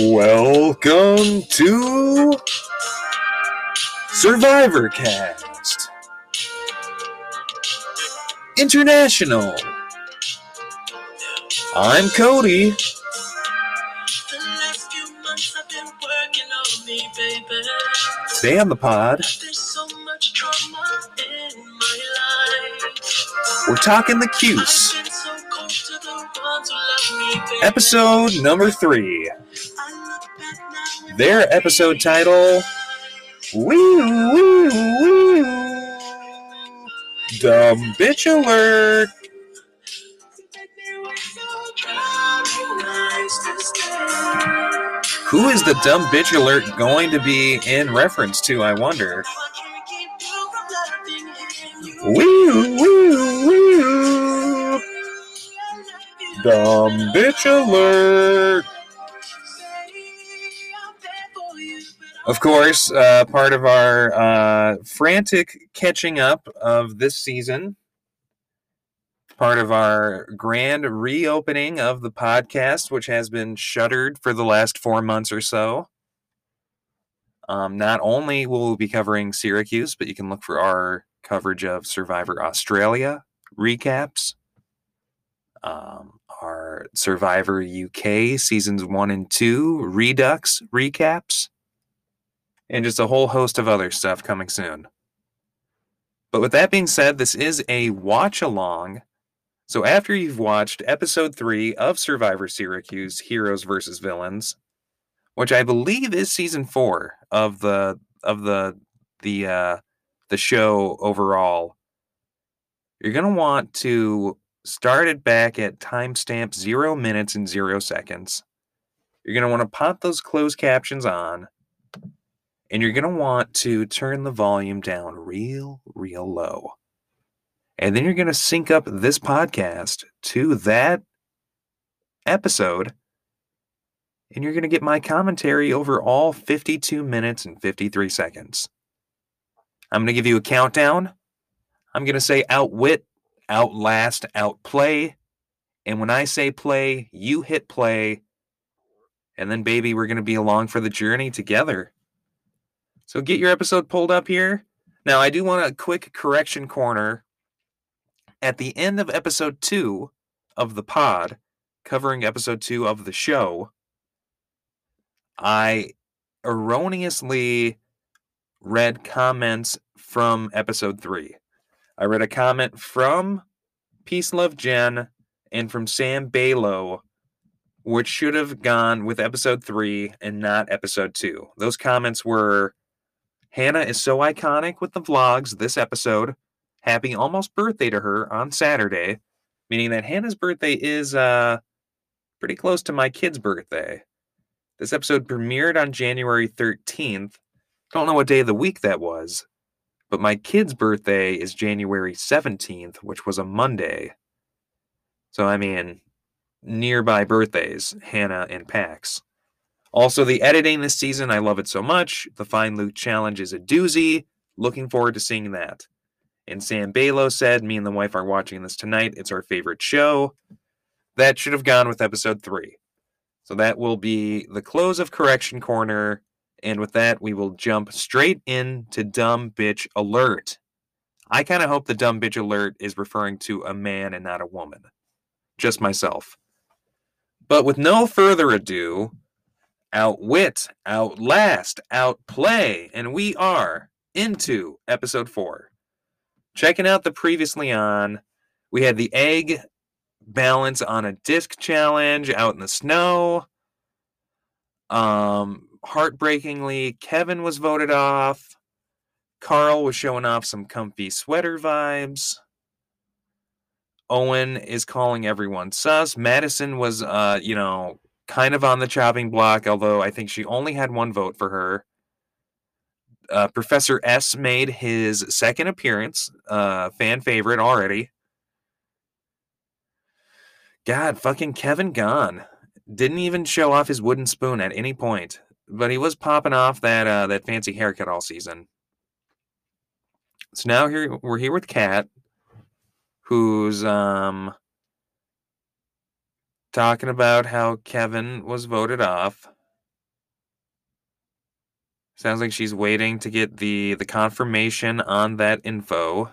Welcome to Survivor Cast International. I'm Cody. The last few months I've been working on. The pod, There's so much trauma in my life. we're talking the Cuse, I've been so cold to the ones who love me, baby. episode number three. Their episode title, Woo Woo Woo. Dumb Bitch Alert. Who is the dumb bitch alert going to be in reference to, I wonder? Woo Woo Woo. Dumb bitch alert. Of course, uh, part of our uh, frantic catching up of this season, part of our grand reopening of the podcast, which has been shuttered for the last four months or so. Um, not only will we be covering Syracuse, but you can look for our coverage of Survivor Australia recaps, um, our Survivor UK seasons one and two Redux recaps and just a whole host of other stuff coming soon. But with that being said, this is a watch along. So after you've watched episode three of Survivor Syracuse Heroes versus Villains, which I believe is season four of the of the the uh the show overall, you're gonna want to start it back at timestamp zero minutes and zero seconds. You're gonna want to pop those closed captions on and you're going to want to turn the volume down real, real low. And then you're going to sync up this podcast to that episode. And you're going to get my commentary over all 52 minutes and 53 seconds. I'm going to give you a countdown. I'm going to say outwit, outlast, outplay. And when I say play, you hit play. And then, baby, we're going to be along for the journey together. So get your episode pulled up here. Now, I do want a quick correction corner. At the end of episode two of the pod, covering episode two of the show, I erroneously read comments from episode three. I read a comment from Peace Love Jen and from Sam Balo, which should have gone with episode three and not episode two. Those comments were Hannah is so iconic with the vlogs this episode. Happy almost birthday to her on Saturday, meaning that Hannah's birthday is uh pretty close to my kid's birthday. This episode premiered on January 13th. Don't know what day of the week that was, but my kid's birthday is January 17th, which was a Monday. So I mean, nearby birthdays, Hannah and Pax. Also, the editing this season, I love it so much. The Fine Loot Challenge is a doozy. Looking forward to seeing that. And Sam Balo said, Me and the wife are watching this tonight. It's our favorite show. That should have gone with episode three. So that will be the close of Correction Corner. And with that, we will jump straight into Dumb Bitch Alert. I kind of hope the Dumb Bitch Alert is referring to a man and not a woman. Just myself. But with no further ado, outwit, outlast, outplay, and we are into episode four. Checking out the previously on, we had the egg balance on a disc challenge out in the snow. Um, heartbreakingly, Kevin was voted off. Carl was showing off some comfy sweater vibes. Owen is calling everyone sus. Madison was, uh, you know, kind of on the chopping block, although I think she only had one vote for her. Uh, Professor S made his second appearance, uh, fan favorite already. God, fucking Kevin gone. Didn't even show off his wooden spoon at any point, but he was popping off that uh, that fancy haircut all season. So now here we're here with Kat, who's um talking about how Kevin was voted off. Sounds like she's waiting to get the the confirmation on that info.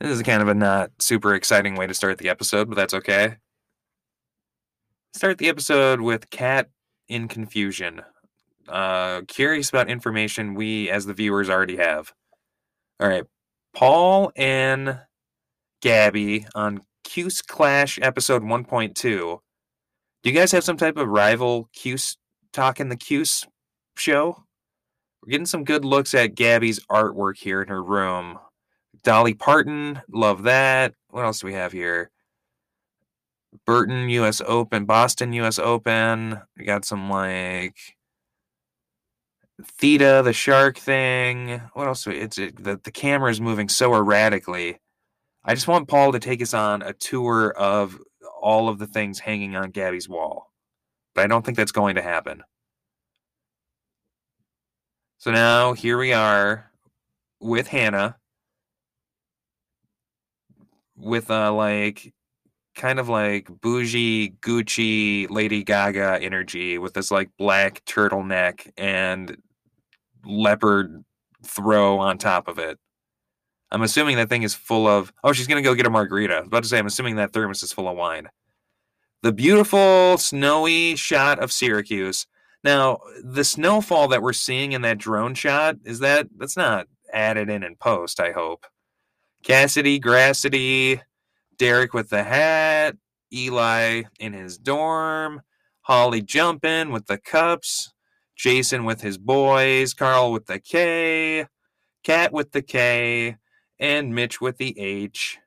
This is kind of a not super exciting way to start the episode, but that's okay. Start the episode with Kat in confusion. Uh, curious about information we, as the viewers, already have. All right. Paul and Gabby on Cuse Clash episode 1.2. Do you guys have some type of rival Cuse talk in the Cuse show? We're getting some good looks at Gabby's artwork here in her room. Dolly Parton, love that. What else do we have here? Burton US Open, Boston US Open. We got some like Theta, the shark thing. What else? It's it, the the camera is moving so erratically. I just want Paul to take us on a tour of all of the things hanging on Gabby's wall, but I don't think that's going to happen. So now here we are with Hannah, with uh like kind of like bougie Gucci Lady Gaga energy with this like black turtleneck and leopard throw on top of it. I'm assuming that thing is full of. Oh, she's gonna go get a margarita. I was about to say, I'm assuming that thermos is full of wine. The beautiful snowy shot of Syracuse. Now, the snowfall that we're seeing in that drone shot is that that's not added in in post. I hope. Cassidy, Grassity, Derek with the hat, Eli in his dorm, Holly jumping with the cups, Jason with his boys, Carl with the K, Kat with the K, and Mitch with the H.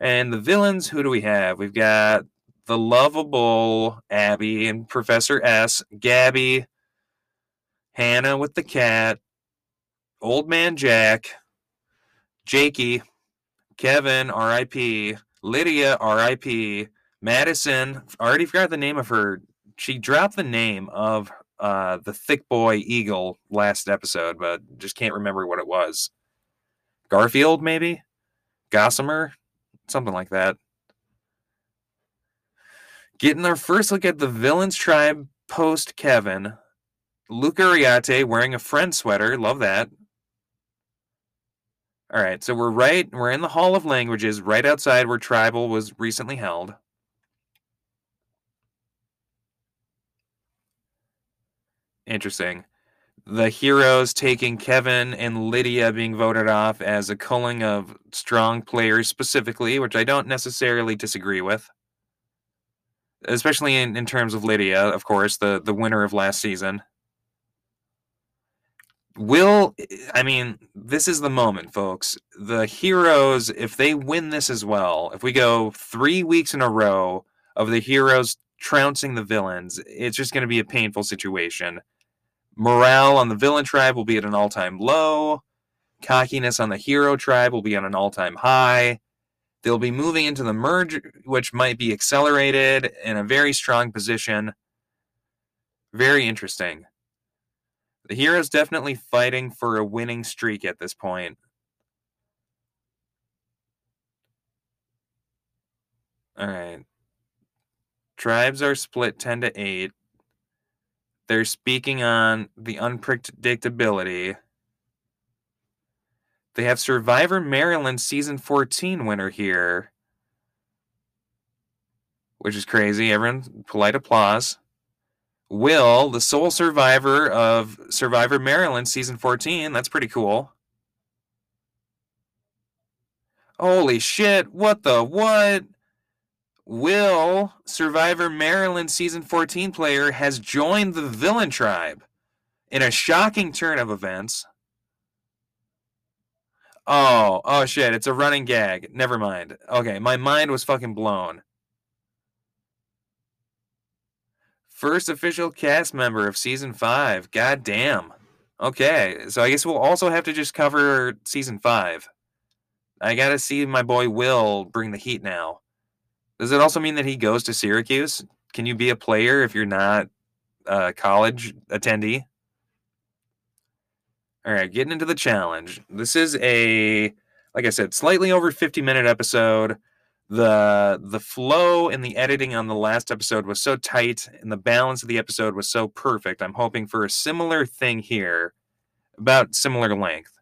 And the villains, who do we have? We've got the lovable Abby and Professor S, Gabby, Hannah with the cat, Old Man Jack, Jakey, Kevin, R.I.P., Lydia, R.I.P., Madison, already forgot the name of her. She dropped the name of uh, the thick boy eagle last episode, but just can't remember what it was. Garfield, maybe? Gossamer? Something like that. Getting our first look at the villains tribe post Kevin. Luke Ariate wearing a friend sweater. Love that. All right, so we're right, we're in the Hall of Languages, right outside where Tribal was recently held. Interesting. The heroes taking Kevin and Lydia being voted off as a culling of strong players specifically, which I don't necessarily disagree with. Especially in, in terms of Lydia, of course, the, the winner of last season. Will, I mean, this is the moment, folks. The heroes, if they win this as well, if we go three weeks in a row of the heroes trouncing the villains, it's just going to be a painful situation. Morale on the villain tribe will be at an all time low. Cockiness on the hero tribe will be on an all time high. They'll be moving into the merge, which might be accelerated in a very strong position. Very interesting. The hero's definitely fighting for a winning streak at this point. All right. Tribes are split 10 to 8. They're speaking on the unpredictability. They have Survivor Maryland season 14 winner here, which is crazy. Everyone, polite applause. Will, the sole survivor of Survivor Maryland season 14. That's pretty cool. Holy shit, what the what? Will, Survivor Maryland season 14 player, has joined the villain tribe in a shocking turn of events. Oh, oh shit, it's a running gag. Never mind. Okay, my mind was fucking blown. First official cast member of season five. God damn. Okay, so I guess we'll also have to just cover season five. I gotta see my boy Will bring the heat now. Does it also mean that he goes to Syracuse? Can you be a player if you're not a college attendee? All right, getting into the challenge. This is a like I said, slightly over 50 minute episode. The the flow and the editing on the last episode was so tight and the balance of the episode was so perfect. I'm hoping for a similar thing here, about similar length.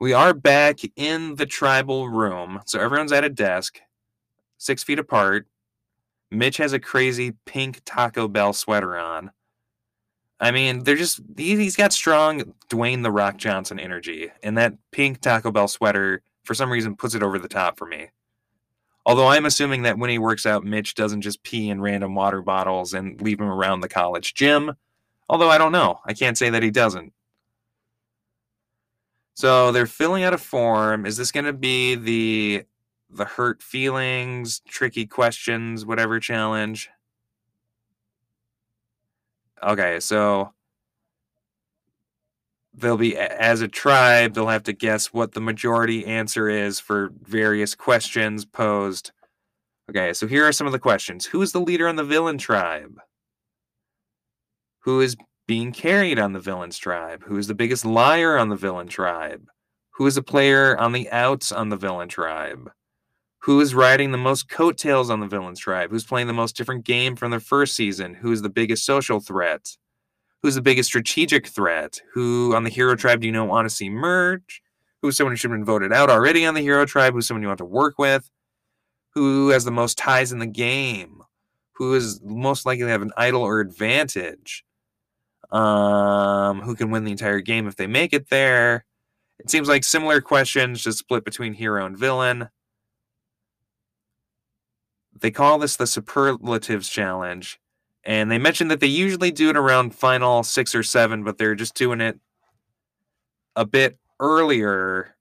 We are back in the tribal room, so everyone's at a desk, six feet apart. Mitch has a crazy pink Taco Bell sweater on. I mean, they're just he, he's got strong Dwayne the Rock Johnson energy, and that pink Taco Bell sweater for some reason puts it over the top for me. Although I'm assuming that when he works out, Mitch doesn't just pee in random water bottles and leave him around the college gym. Although I don't know, I can't say that he doesn't. So they're filling out a form. Is this going to be the the hurt feelings, tricky questions, whatever challenge? Okay, so they'll be as a tribe, they'll have to guess what the majority answer is for various questions posed. Okay, so here are some of the questions. Who is the leader on the villain tribe? Who is being carried on the villain's tribe? Who is the biggest liar on the villain tribe? Who is a player on the outs on the villain tribe? Who is riding the most coattails on the villain's tribe? Who's playing the most different game from the first season? Who is the biggest social threat? Who's the biggest strategic threat? Who on the hero tribe do you know want to see merge? Who's someone who should have been voted out already on the hero tribe? Who's someone you want to work with? Who has the most ties in the game? Who is most likely to have an idol or advantage? Um, who can win the entire game if they make it there? It seems like similar questions, just split between hero and villain. They call this the superlatives challenge, and they mentioned that they usually do it around final six or seven, but they're just doing it a bit earlier.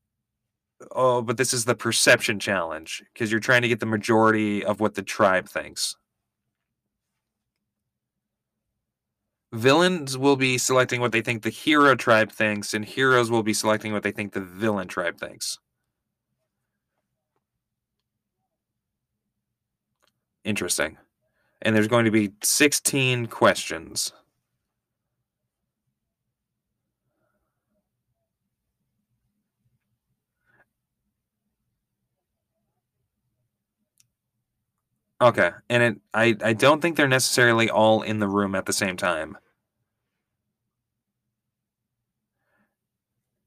Oh, but this is the perception challenge because you're trying to get the majority of what the tribe thinks. Villains will be selecting what they think the hero tribe thinks, and heroes will be selecting what they think the villain tribe thinks. Interesting. And there's going to be 16 questions. Okay, and it, I I don't think they're necessarily all in the room at the same time.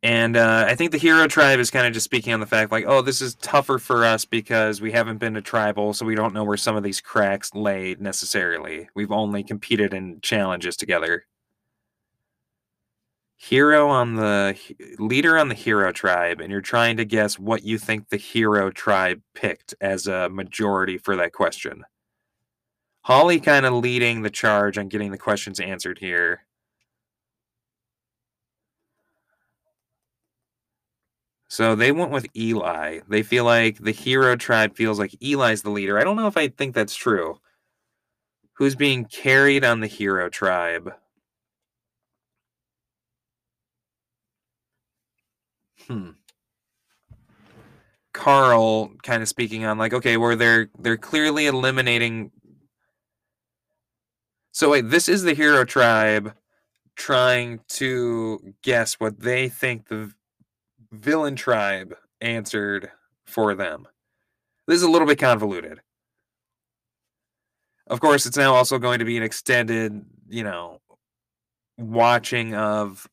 And uh, I think the hero tribe is kind of just speaking on the fact, like, oh, this is tougher for us because we haven't been to tribal, so we don't know where some of these cracks lay necessarily. We've only competed in challenges together. Hero on the leader on the hero tribe, and you're trying to guess what you think the hero tribe picked as a majority for that question. Holly kind of leading the charge on getting the questions answered here. So they went with Eli. They feel like the hero tribe feels like Eli's the leader. I don't know if I think that's true. Who's being carried on the hero tribe? Hmm. Carl kind of speaking on like, okay, where they're they're clearly eliminating. So wait, this is the hero tribe trying to guess what they think the villain tribe answered for them. This is a little bit convoluted. Of course, it's now also going to be an extended, you know, watching of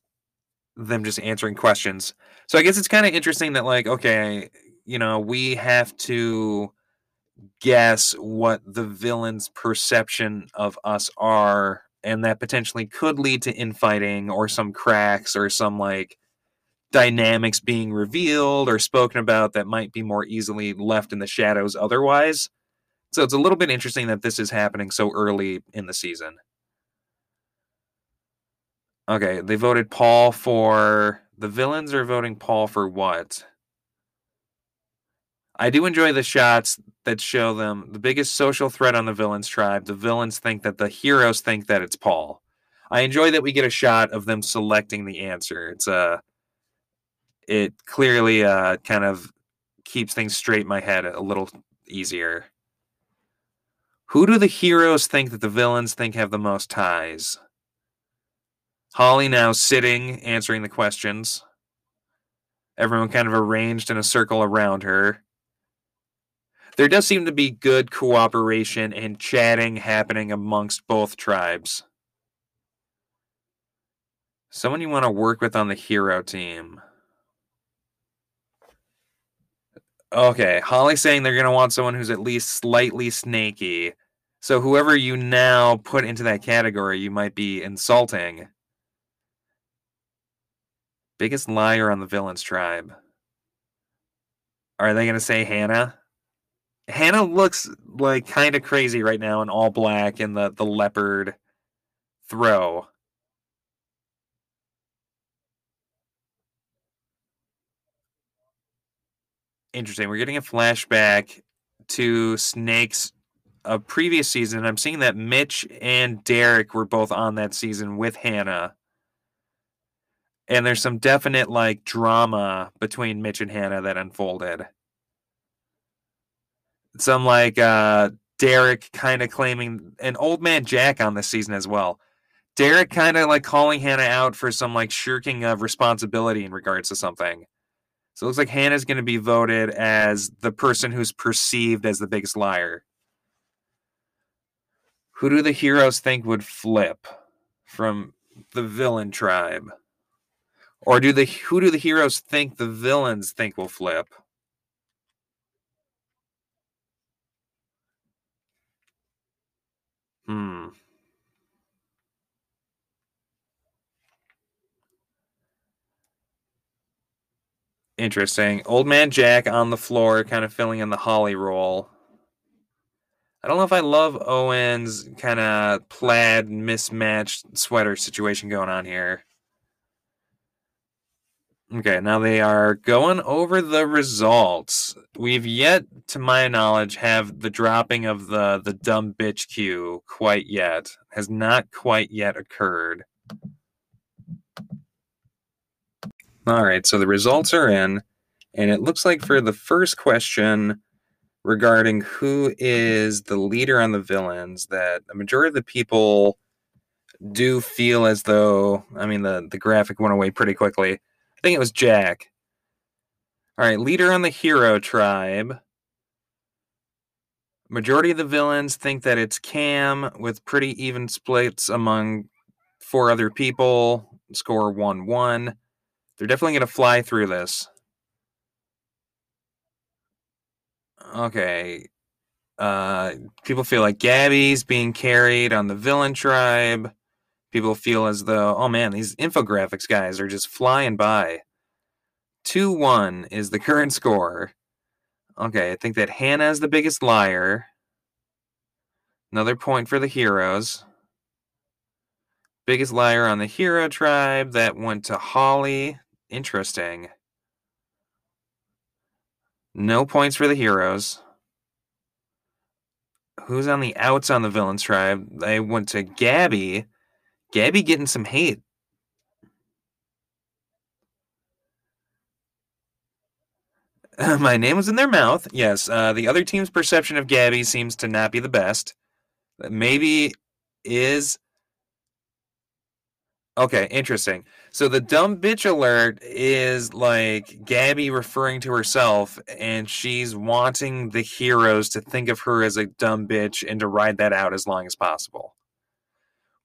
them just answering questions. So I guess it's kind of interesting that, like, okay, you know, we have to guess what the villain's perception of us are, and that potentially could lead to infighting or some cracks or some like dynamics being revealed or spoken about that might be more easily left in the shadows otherwise. So it's a little bit interesting that this is happening so early in the season. Okay, they voted Paul for the villains are voting Paul for what? I do enjoy the shots that show them the biggest social threat on the villains tribe. The villains think that the heroes think that it's Paul. I enjoy that we get a shot of them selecting the answer. It's a uh, it clearly uh, kind of keeps things straight in my head a little easier. Who do the heroes think that the villains think have the most ties? Holly now sitting, answering the questions. Everyone kind of arranged in a circle around her. There does seem to be good cooperation and chatting happening amongst both tribes. Someone you want to work with on the hero team. Okay, Holly's saying they're to want someone who's at least slightly snaky. So whoever you now put into that category, you might be insulting. Biggest liar on the villains tribe. Are they to say Hannah? Hannah looks like kind of crazy right now in all black and the the leopard throw. Interesting. We're getting a flashback to Snake's a previous season. I'm seeing that Mitch and Derek were both on that season with Hannah. And there's some definite like drama between Mitch and Hannah that unfolded. Some like uh Derek kind of claiming an old man Jack on this season as well. Derek kind of like calling Hannah out for some like shirking of responsibility in regards to something. So it looks like Hannah's going to be voted as the person who's perceived as the biggest liar. Who do the heroes think would flip from the villain tribe? Or do the who do the heroes think the villains think will flip? Hmm. Interesting. Old man Jack on the floor, kind of filling in the Holly role. I don't know if I love Owen's kind of plaid mismatched sweater situation going on here. Okay, now they are going over the results. We've yet, to my knowledge, have the dropping of the the dumb bitch cue quite yet. Has not quite yet occurred. All right, so the results are in, and it looks like for the first question regarding who is the leader on the villains, that a majority of the people do feel as though, I mean, the, the graphic went away pretty quickly. I think it was Jack. All right, leader on the hero tribe. Majority of the villains think that it's Cam with pretty even splits among four other people. Score 1 1. They're definitely going to fly through this. Okay. Uh, people feel like Gabby's being carried on the villain tribe. People feel as though, oh man, these infographics guys are just flying by. 2 1 is the current score. Okay, I think that Hannah is the biggest liar. Another point for the heroes. Biggest liar on the hero tribe. That went to Holly. Interesting. No points for the heroes. Who's on the outs on the villains tribe? They went to Gabby. Gabby getting some hate. My name was in their mouth. Yes, uh, the other team's perception of Gabby seems to not be the best. Maybe is Okay, interesting. So the dumb bitch alert is like Gabby referring to herself, and she's wanting the heroes to think of her as a dumb bitch and to ride that out as long as possible.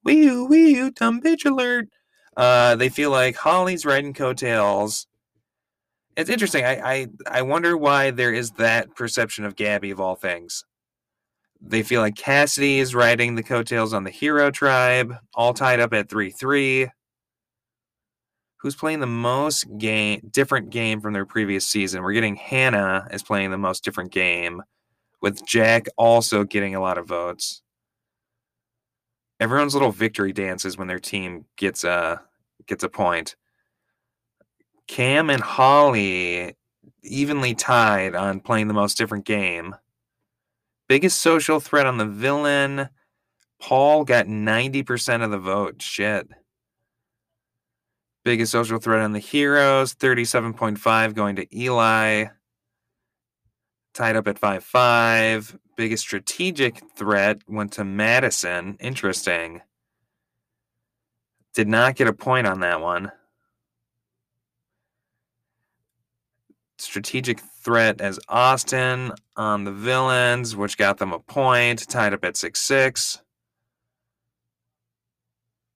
Wee you, wee dumb bitch alert. Uh, they feel like Holly's riding coattails. It's interesting. I, I I wonder why there is that perception of Gabby of all things. They feel like Cassidy is riding the coattails on the hero tribe, all tied up at 3 3. Who's playing the most game different game from their previous season? We're getting Hannah is playing the most different game, with Jack also getting a lot of votes. Everyone's little victory dances when their team gets a gets a point. Cam and Holly evenly tied on playing the most different game. Biggest social threat on the villain. Paul got 90% of the vote. Shit. Biggest social threat on the heroes. 37.5 going to Eli. Tied up at 5 5. Biggest strategic threat went to Madison. Interesting. Did not get a point on that one. strategic threat as Austin on the villains, which got them a point, tied up at 6 6.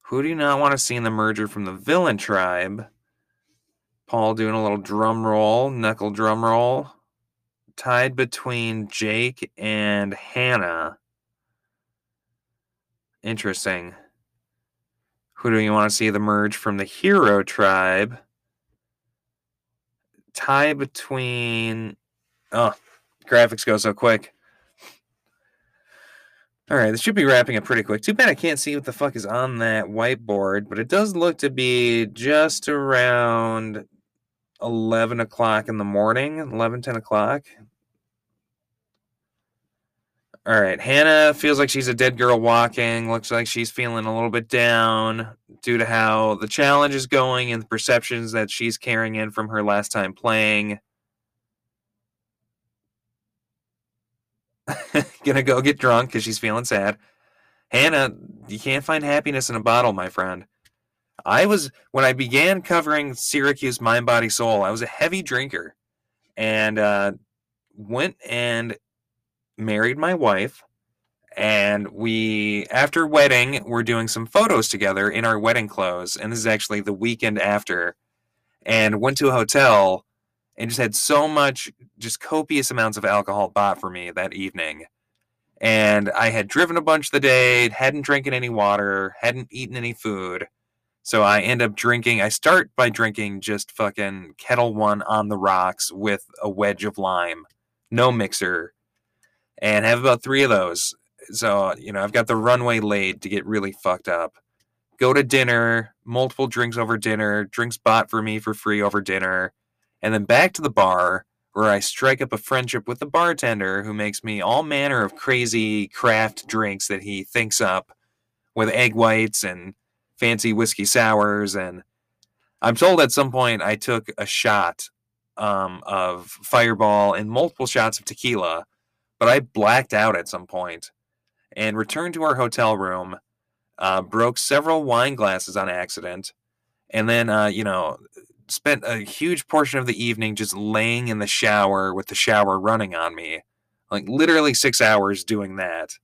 Who do you not want to see in the merger from the villain tribe? Paul doing a little drum roll, knuckle drum roll. Tied between Jake and Hannah. Interesting. Who do you want to see the merge from the hero tribe? Tie between. Oh, graphics go so quick. All right, this should be wrapping up pretty quick. Too bad I can't see what the fuck is on that whiteboard, but it does look to be just around 11 o'clock in the morning, 11, 10 o'clock. All right, Hannah feels like she's a dead girl walking. Looks like she's feeling a little bit down due to how the challenge is going and the perceptions that she's carrying in from her last time playing. Gonna go get drunk because she's feeling sad. Hannah, you can't find happiness in a bottle, my friend. I was when I began covering Syracuse Mind Body Soul, I was a heavy drinker and uh, went and married my wife and we after wedding we're doing some photos together in our wedding clothes and this is actually the weekend after and went to a hotel and just had so much just copious amounts of alcohol bought for me that evening and i had driven a bunch the day hadn't drinking any water hadn't eaten any food so I end up drinking. I start by drinking just fucking Ketel One on the rocks with a wedge of lime, no mixer, and have about three of those. So, you know, I've got the runway laid to get really fucked up. Go to dinner, multiple drinks over dinner, drinks bought for me for free over dinner, and then back to the bar where I strike up a friendship with the bartender who makes me all manner of crazy craft drinks that he thinks up with egg whites and fancy whiskey sours and I'm told at some point I took a shot um, of Fireball and multiple shots of tequila, but I blacked out at some point and returned to our hotel room, uh, broke several wine glasses on accident, and then, uh, you know, spent a huge portion of the evening just laying in the shower with the shower running on me. Like literally six hours doing that.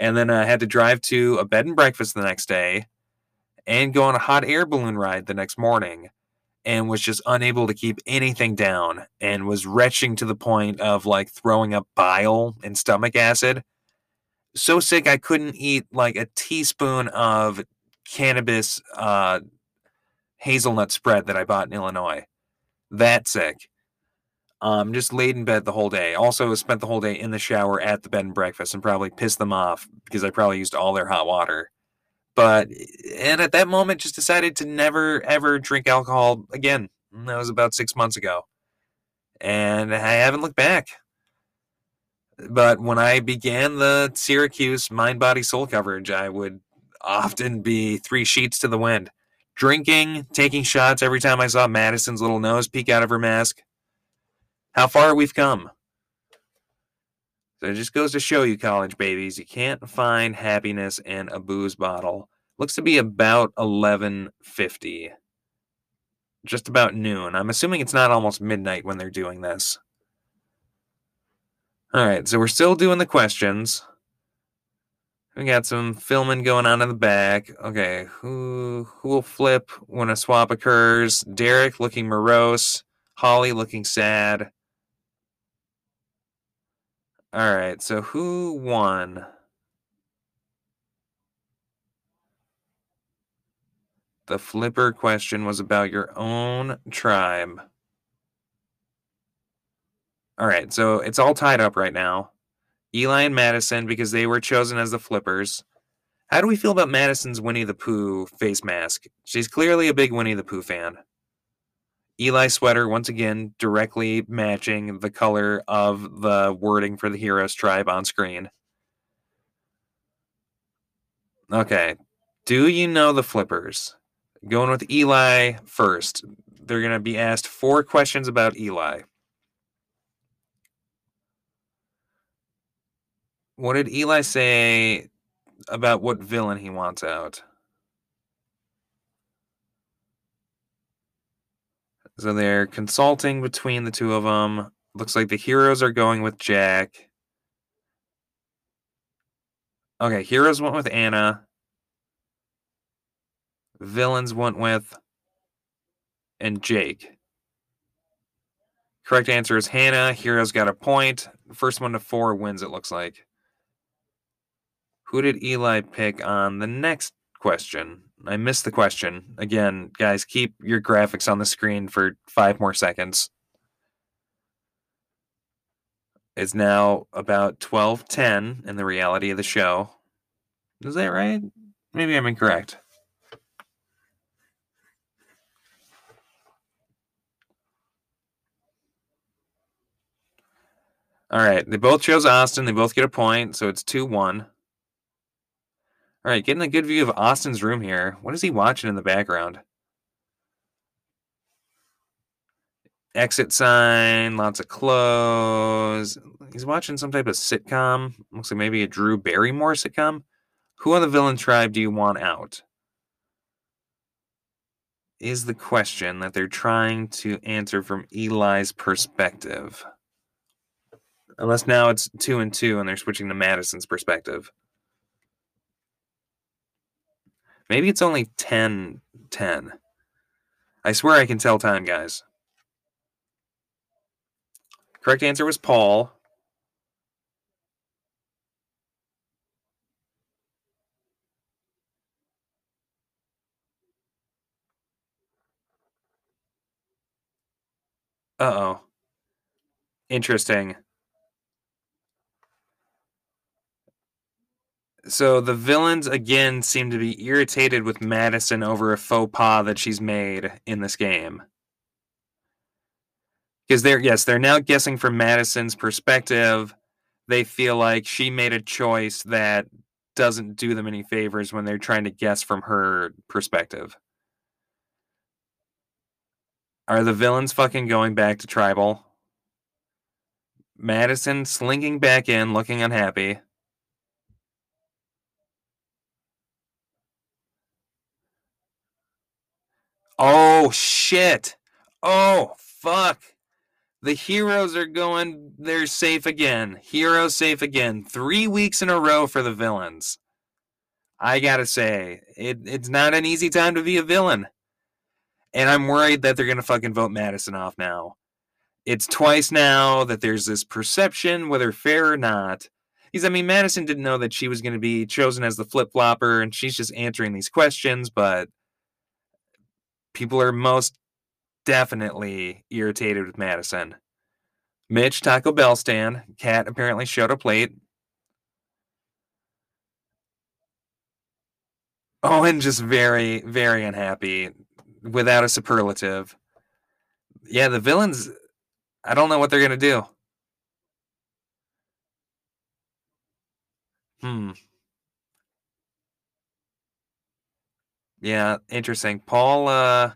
And then I had to drive to a bed and breakfast the next day and go on a hot air balloon ride the next morning and was just unable to keep anything down and was retching to the point of like throwing up bile and stomach acid. So sick I couldn't eat like a teaspoon of cannabis uh, hazelnut spread that I bought in Illinois. That sick. Um, just laid in bed the whole day. Also spent the whole day in the shower at the bed and breakfast and probably pissed them off because I probably used all their hot water but and at that moment just decided to never ever drink alcohol again that was about six months ago and i haven't looked back but when i began the syracuse mind body soul coverage i would often be three sheets to the wind drinking taking shots every time i saw madison's little nose peek out of her mask how far we've come so it just goes to show you, college babies, you can't find happiness in a booze bottle. Looks to be about 11:50. Just about noon. I'm assuming it's not almost midnight when they're doing this. All right, so we're still doing the questions. We got some filming going on in the back. Okay, who who will flip when a swap occurs? Derek looking morose, Holly looking sad. All right, so who won? The flipper question was about your own tribe. All right, so it's all tied up right now. Eli and Madison, because they were chosen as the flippers. How do we feel about Madison's Winnie the Pooh face mask? She's clearly a big Winnie the Pooh fan. Eli sweater, once again, directly matching the color of the wording for the Heroes tribe on screen. Okay. Do you know the flippers? Going with Eli first. They're going to be asked four questions about Eli. What did Eli say about what villain he wants out? So they're consulting between the two of them. Looks like the heroes are going with Jack. Okay, heroes went with Anna. Villains went with and Jake. Correct answer is Hannah. Heroes got a point. First one to four wins, it looks like. Who did Eli pick on the next question? I missed the question. Again, guys, keep your graphics on the screen for five more seconds. It's now about 12:10 in the reality of the show. Is that right? Maybe I'm incorrect. All right, they both chose Austin. They both get a point, so it's 2 1. All right, getting a good view of Austin's room here. What is he watching in the background? Exit sign, lots of clothes. He's watching some type of sitcom. Looks like maybe a Drew Barrymore sitcom. Who on the villain tribe do you want out? Is the question that they're trying to answer from Eli's perspective. Unless now it's two and two and they're switching to Madison's perspective. Maybe it's only 10 10. I swear I can tell time, guys. Correct answer was Paul. Uh oh. Interesting. So the villains again seem to be irritated with Madison over a faux pas that she's made in this game. Because they're yes, they're now guessing from Madison's perspective. They feel like she made a choice that doesn't do them any favors when they're trying to guess from her perspective. Are the villains fucking going back to tribal? Madison slinking back in, looking unhappy. Oh shit. Oh fuck. The heroes are going they're safe again. Heroes safe again. 3 weeks in a row for the villains. I got to say, it, it's not an easy time to be a villain. And I'm worried that they're going to fucking vote Madison off now. It's twice now that there's this perception, whether fair or not. Because, I mean, Madison didn't know that she was going to be chosen as the flip flopper, and she's just answering these questions, but people are most definitely irritated with Madison. Mitch, Taco Bell stand. Cat apparently showed up late. Owen just very, very unhappy without a superlative. Yeah, the villains, I don't know what they're going to do. Hmm. Yeah, interesting. Paul, uh,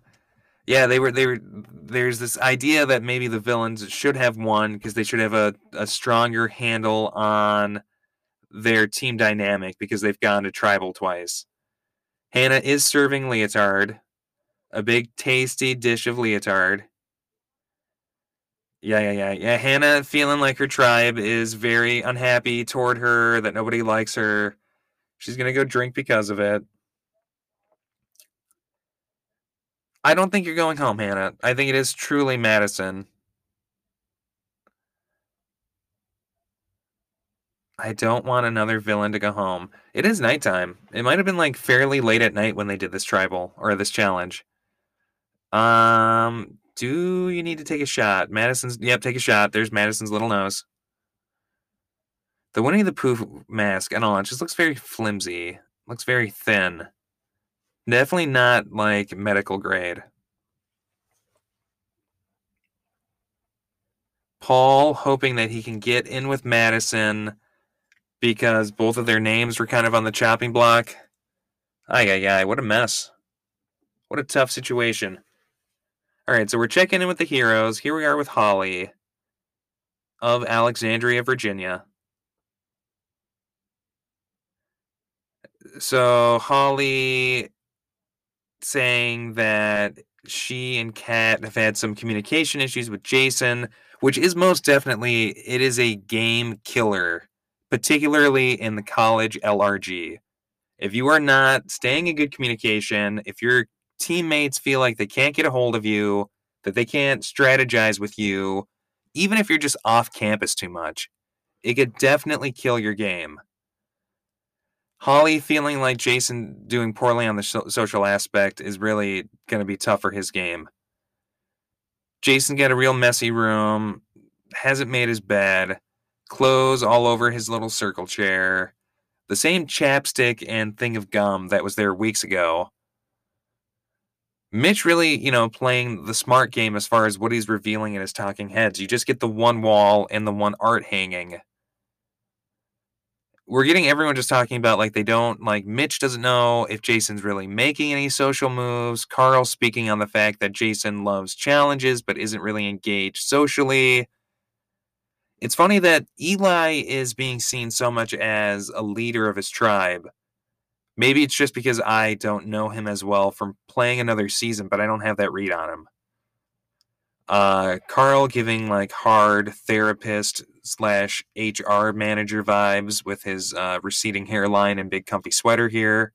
yeah, they were, they were, there's this idea that maybe the villains should have won because they should have a, a stronger handle on their team dynamic because they've gone to tribal twice. Hannah is serving leotard, a big tasty dish of leotard. Yeah, yeah, yeah, yeah. Hannah feeling like her tribe is very unhappy toward her, that nobody likes her. She's gonna go drink because of it. I don't think you're going home, Hannah. I think it is truly Madison. I don't want another villain to go home. It is nighttime. It might have been like fairly late at night when they did this tribal or this challenge. Um, do you need to take a shot? Madison's yep, take a shot. There's Madison's little nose. The Winnie the Pooh mask, I don't know, it just looks very flimsy. Looks very thin. Definitely not like medical grade. Paul hoping that he can get in with Madison because both of their names were kind of on the chopping block. Ay, ay, ay, what a mess. What a tough situation. All right, so we're checking in with the heroes. Here we are with Holly of Alexandria, Virginia. So Holly saying that she and Kat have had some communication issues with Jason, which is most definitely it is a game killer, particularly in the college LRG. If you are not staying in good communication, if your teammates feel like they can't get a hold of you, that they can't strategize with you, even if you're just off campus too much, it could definitely kill your game. Holly feeling like Jason doing poorly on the so- social aspect is really going to be tough for his game. Jason got a real messy room, hasn't made his bed, clothes all over his little circle chair, the same chapstick and thing of gum that was there weeks ago. Mitch really, you know, playing the smart game as far as what he's revealing in his talking heads. You just get the one wall and the one art hanging we're getting everyone just talking about like they don't like Mitch doesn't know if Jason's really making any social moves. Carl speaking on the fact that Jason loves challenges but isn't really engaged socially. It's funny that Eli is being seen so much as a leader of his tribe. Maybe it's just because I don't know him as well from playing another season, but I don't have that read on him. Uh, Carl giving like hard therapist slash HR manager vibes with his uh, receding hairline and big comfy sweater here.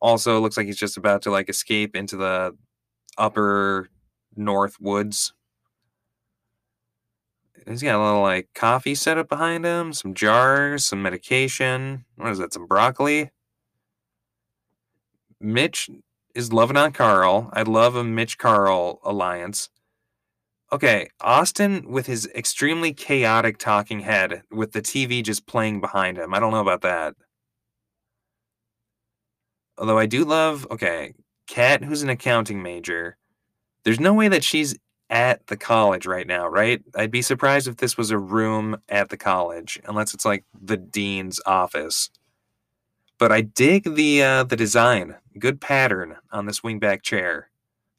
Also, looks like he's just about to like escape into the upper north woods. He's got a little like coffee set up behind him, some jars, some medication. What is that? Some broccoli. Mitch is loving on Carl. I love a Mitch Carl alliance. Okay, Austin with his extremely chaotic talking head with the TV just playing behind him. I don't know about that. Although I do love, okay, Kat, who's an accounting major. There's no way that she's at the college right now, right? I'd be surprised if this was a room at the college, unless it's like the dean's office. But I dig the uh, the design, good pattern on this wingback chair.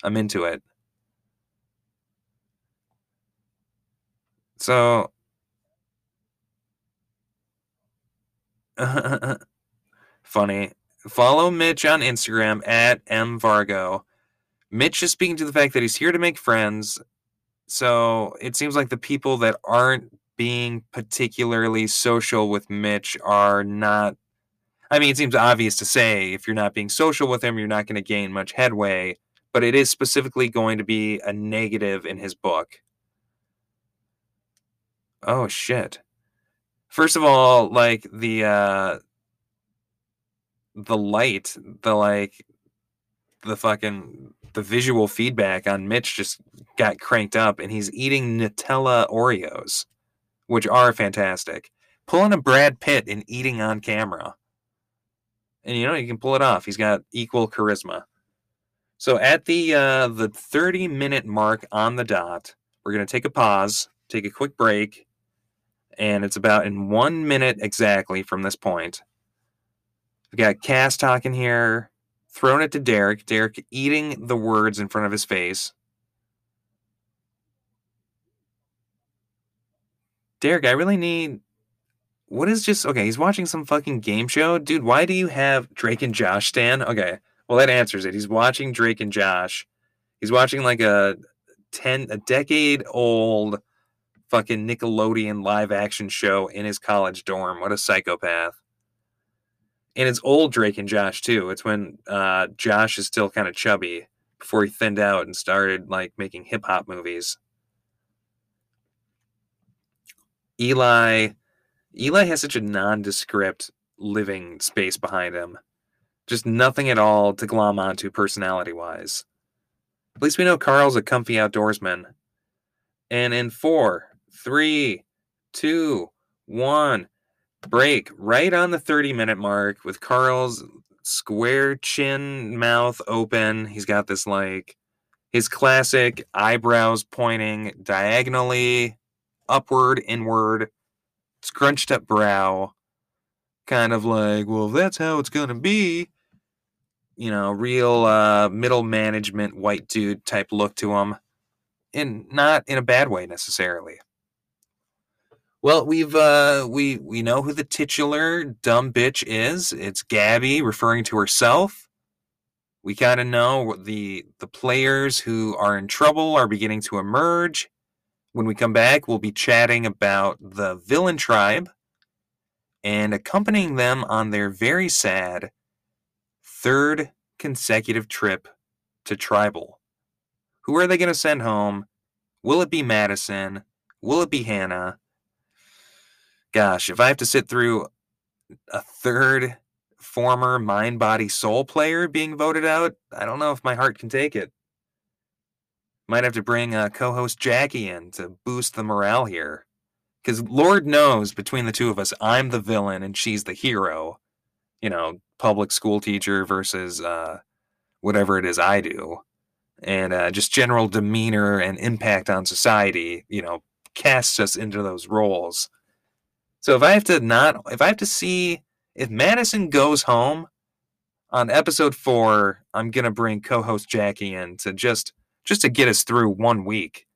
I'm into it. So funny. Follow Mitch on Instagram at mvargo. Mitch is speaking to the fact that he's here to make friends. So it seems like the people that aren't being particularly social with Mitch are not. I mean, it seems obvious to say if you're not being social with him, you're not going to gain much headway, but it is specifically going to be a negative in his book. Oh shit. First of all, like the uh the light, the like the fucking the visual feedback on Mitch just got cranked up and he's eating Nutella Oreos, which are fantastic. Pulling a Brad Pitt and eating on camera. And you know, you can pull it off. He's got equal charisma. So at the uh the 30 minute mark on the dot, we're going to take a pause, take a quick break, and it's about in one minute exactly from this point. We got Cass talking here, throwing it to Derek. Derek eating the words in front of his face. Derek, I really need. What is just okay? He's watching some fucking game show, dude. Why do you have Drake and Josh stand? Okay, well that answers it. He's watching Drake and Josh. He's watching like a ten, a decade old fucking Nickelodeon live action show in his college dorm. What a psychopath. And it's old Drake and Josh too. It's when uh, Josh is still kind of chubby before he thinned out and started like making hip hop movies. Eli Eli has such a nondescript living space behind him. Just nothing at all to glom onto personality wise. At least we know Carl's a comfy outdoorsman. And in four, three, two, one. Break right on the 30 minute mark with Carl's square chin, mouth open. He's got this like his classic eyebrows pointing diagonally upward, inward, scrunched up brow. Kind of like, well, that's how it's going to be. You know, real uh, middle management white dude type look to him. And not in a bad way necessarily. Well, we've uh we we know who the titular dumb bitch is. It's Gabby referring to herself. We kind of know the the players who are in trouble are beginning to emerge. When we come back, we'll be chatting about the villain tribe and accompanying them on their very sad third consecutive trip to tribal. Who are they going to send home? Will it be Madison? Will it be Hannah? Gosh, if I have to sit through a third former mind body soul player being voted out, I don't know if my heart can take it. Might have to bring uh, co host Jackie in to boost the morale here. Because Lord knows between the two of us, I'm the villain and she's the hero. You know, public school teacher versus uh, whatever it is I do. And uh, just general demeanor and impact on society, you know, casts us into those roles. So if I have to not, if I have to see, if Madison goes home on episode four, I'm gonna bring co-host Jackie in to just, just to get us through one week,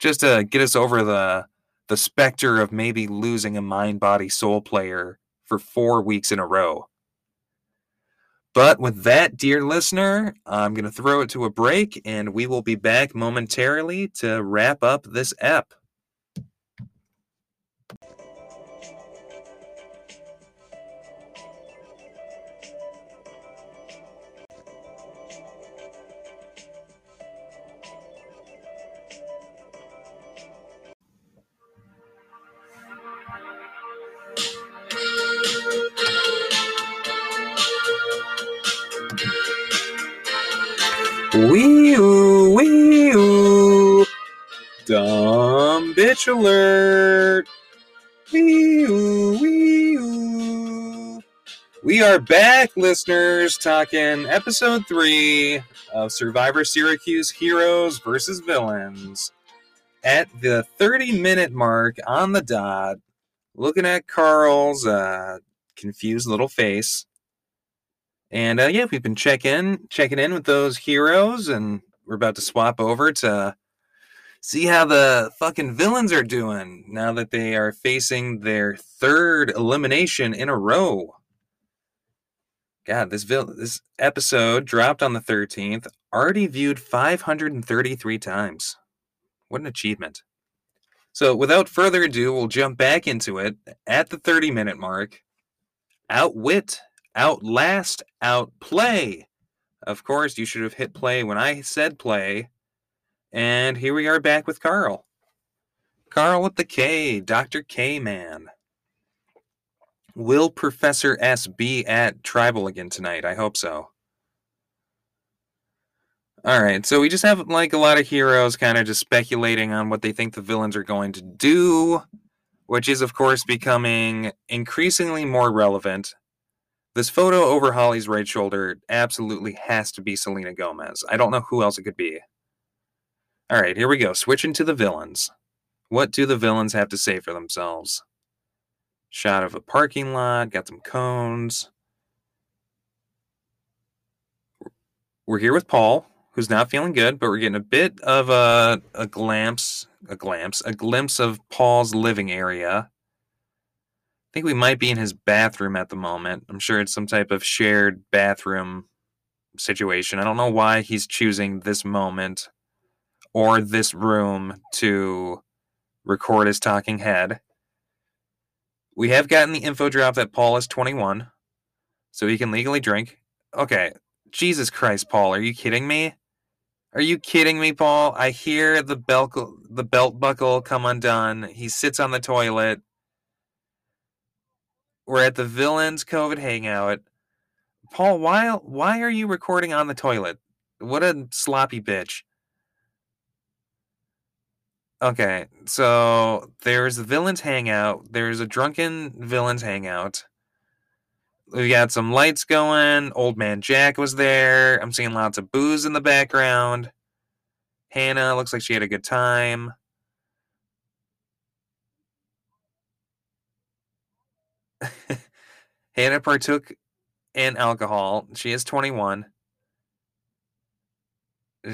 just to get us over the, the specter of maybe losing a mind, body, soul player for four weeks in a row. But with that, dear listener, I'm going to throw it to a break and we will be back momentarily to wrap up this ep. Wee oo, wee oo. Dumb bitch alert. Wee oo, wee oo. We are back, listeners, talking episode three of Survivor Syracuse Heroes versus Villains. At the 30 minute mark on the dot, looking at Carl's uh, confused little face. And uh, yeah, we've been checking checking in with those heroes, and we're about to swap over to see how the fucking villains are doing now that they are facing their third elimination in a row. God, this vil- this episode dropped on the 13th, already viewed 533 times. What an achievement. So, without further ado, we'll jump back into it at the 30 minute mark. Outwit outlast, outplay. Of course, you should have hit play when I said play. And here we are back with Carl. Carl with the K, Dr. K Man. Will Professor S be at Tribal again tonight? I hope so. All right, so we just have like a lot of heroes kind of just speculating on what they think the villains are going to do, which is, of course, becoming increasingly more relevant this photo over Holly's right shoulder absolutely has to be Selena Gomez. I don't know who else it could be. All right, here we go. Switching to the villains. What do the villains have to say for themselves? Shot of a parking lot, got some cones. We're here with Paul, who's not feeling good, but we're getting a bit of a, a glimpse, a glimpse, a glimpse of Paul's living area. I think we might be in his bathroom at the moment. I'm sure it's some type of shared bathroom situation. I don't know why he's choosing this moment or this room to record his talking head. We have gotten the info drop that Paul is 21, so he can legally drink. Okay, Jesus Christ, Paul, are you kidding me? Are you kidding me, Paul? I hear the belt the belt buckle come undone. He sits on the toilet. We're at the villains COVID hangout. Paul, why why are you recording on the toilet? What a sloppy bitch. Okay, so there's the villains hangout. There's a drunken villains hangout. We got some lights going. Old man Jack was there. I'm seeing lots of booze in the background. Hannah looks like she had a good time. Hannah partook in alcohol. She is 21.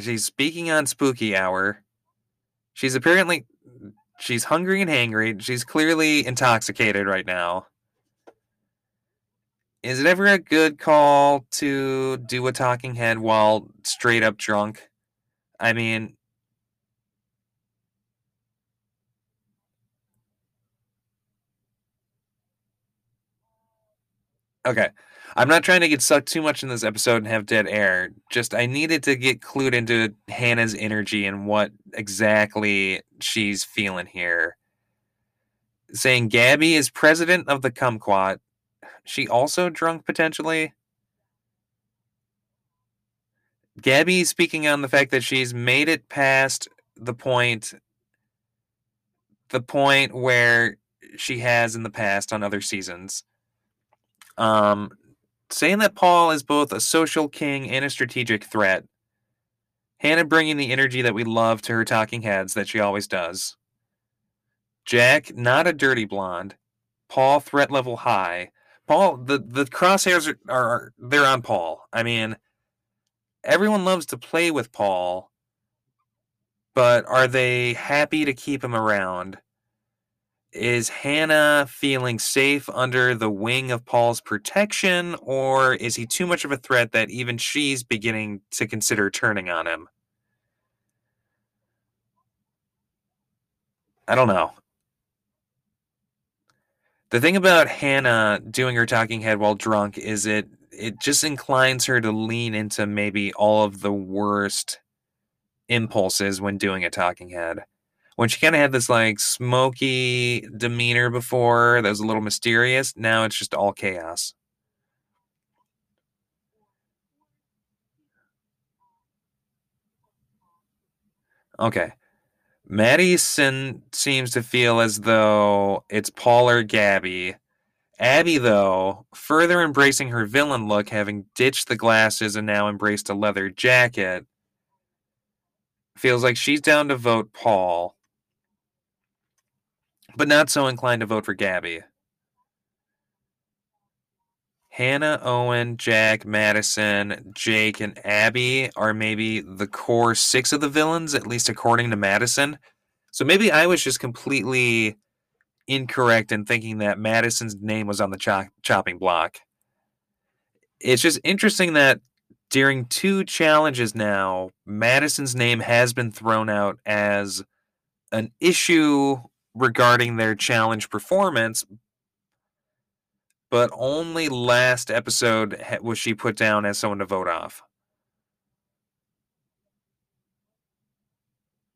She's speaking on spooky hour. She's apparently she's hungry and hangry. She's clearly intoxicated right now. Is it ever a good call to do a talking head while straight up drunk? I mean, okay. I'm not trying to get sucked too much in this episode and have dead air. Just I needed to get clued into Hannah's energy and what exactly she's feeling here. Saying Gabby is president of the Kumquat. She also drunk potentially. Gabby speaking on the fact that she's made it past the point the point where she has in the past on other seasons. Um saying that Paul is both a social king and a strategic threat. Hannah bringing the energy that we love to her talking heads that she always does. Jack, not a dirty blonde. Paul, threat level high. Paul, the, the crosshairs are, are they're on Paul. I mean, everyone loves to play with Paul, but are they happy to keep him around? Is Hannah feeling safe under the wing of Paul's protection, or is he too much of a threat that even she's beginning to consider turning on him? I don't know. The thing about Hannah doing her talking head while drunk is it it just inclines her to lean into maybe all of the worst impulses when doing a talking head when she kind of had this like smoky demeanor before that was a little mysterious, now it's just all chaos. Okay. Madison seems to feel as though it's Paul or Gabby. Abby, though, further embracing her villain look, having ditched the glasses and now embraced a leather jacket, feels like she's down to vote Paul but not so inclined to vote for Gabby. Hannah, Owen, Jack, Madison, Jake, and Abby are maybe the core six of the villains, at least according to Madison. So maybe I was just completely incorrect in thinking that Madison's name was on the chop- chopping block. It's just interesting that during two challenges now, Madison's name has been thrown out as an issue regarding their challenge performance, but only last episode was she put down as someone to vote off.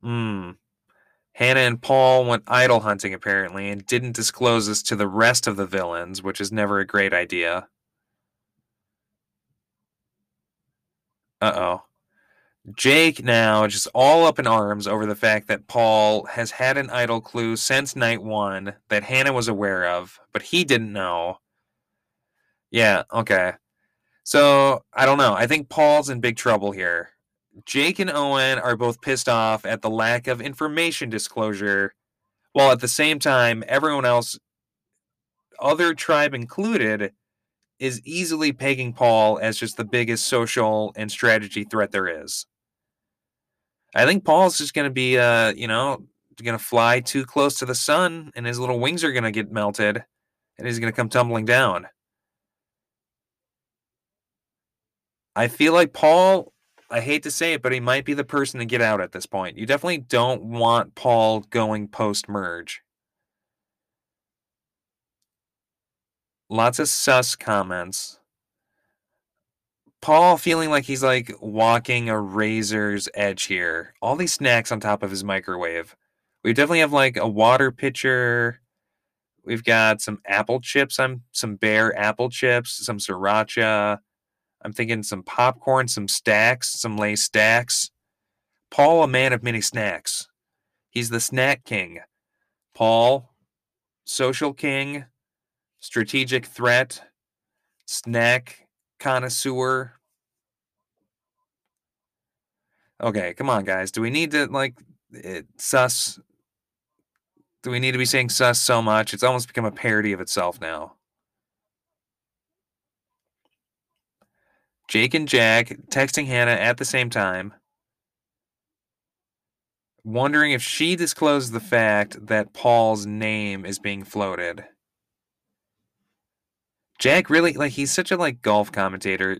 Hmm. Hannah and Paul went idol hunting apparently and didn't disclose this to the rest of the villains, which is never a great idea. Uh oh. Jake now just all up in arms over the fact that Paul has had an idol clue since night one that Hannah was aware of, but he didn't know. Yeah, okay. So I don't know. I think Paul's in big trouble here. Jake and Owen are both pissed off at the lack of information disclosure, while at the same time, everyone else, other tribe included, is easily pegging Paul as just the biggest social and strategy threat there is. I think Paul's just going to be, uh, you know, going to fly too close to the sun, and his little wings are going to get melted, and he's going to come tumbling down. I feel like Paul. I hate to say it, but he might be the person to get out at this point. You definitely don't want Paul going post merge. Lots of sus comments. Paul feeling like he's like walking a razor's edge here. All these snacks on top of his microwave. We definitely have like a water pitcher. We've got some apple chips. I'm some Bare apple chips, some sriracha. I'm thinking some popcorn, some stacks, some lay stacks. Paul, a man of many snacks. He's the snack king. Paul, social king, strategic threat, snack connoisseur. Okay, come on, guys. Do we need to like it, sus? Do we need to be saying sus so much? It's almost become a parody of itself now. Jake and Jack texting Hannah at the same time, wondering if she disclosed the fact that Paul's name is being floated. Jack really like he's such a like golf commentator.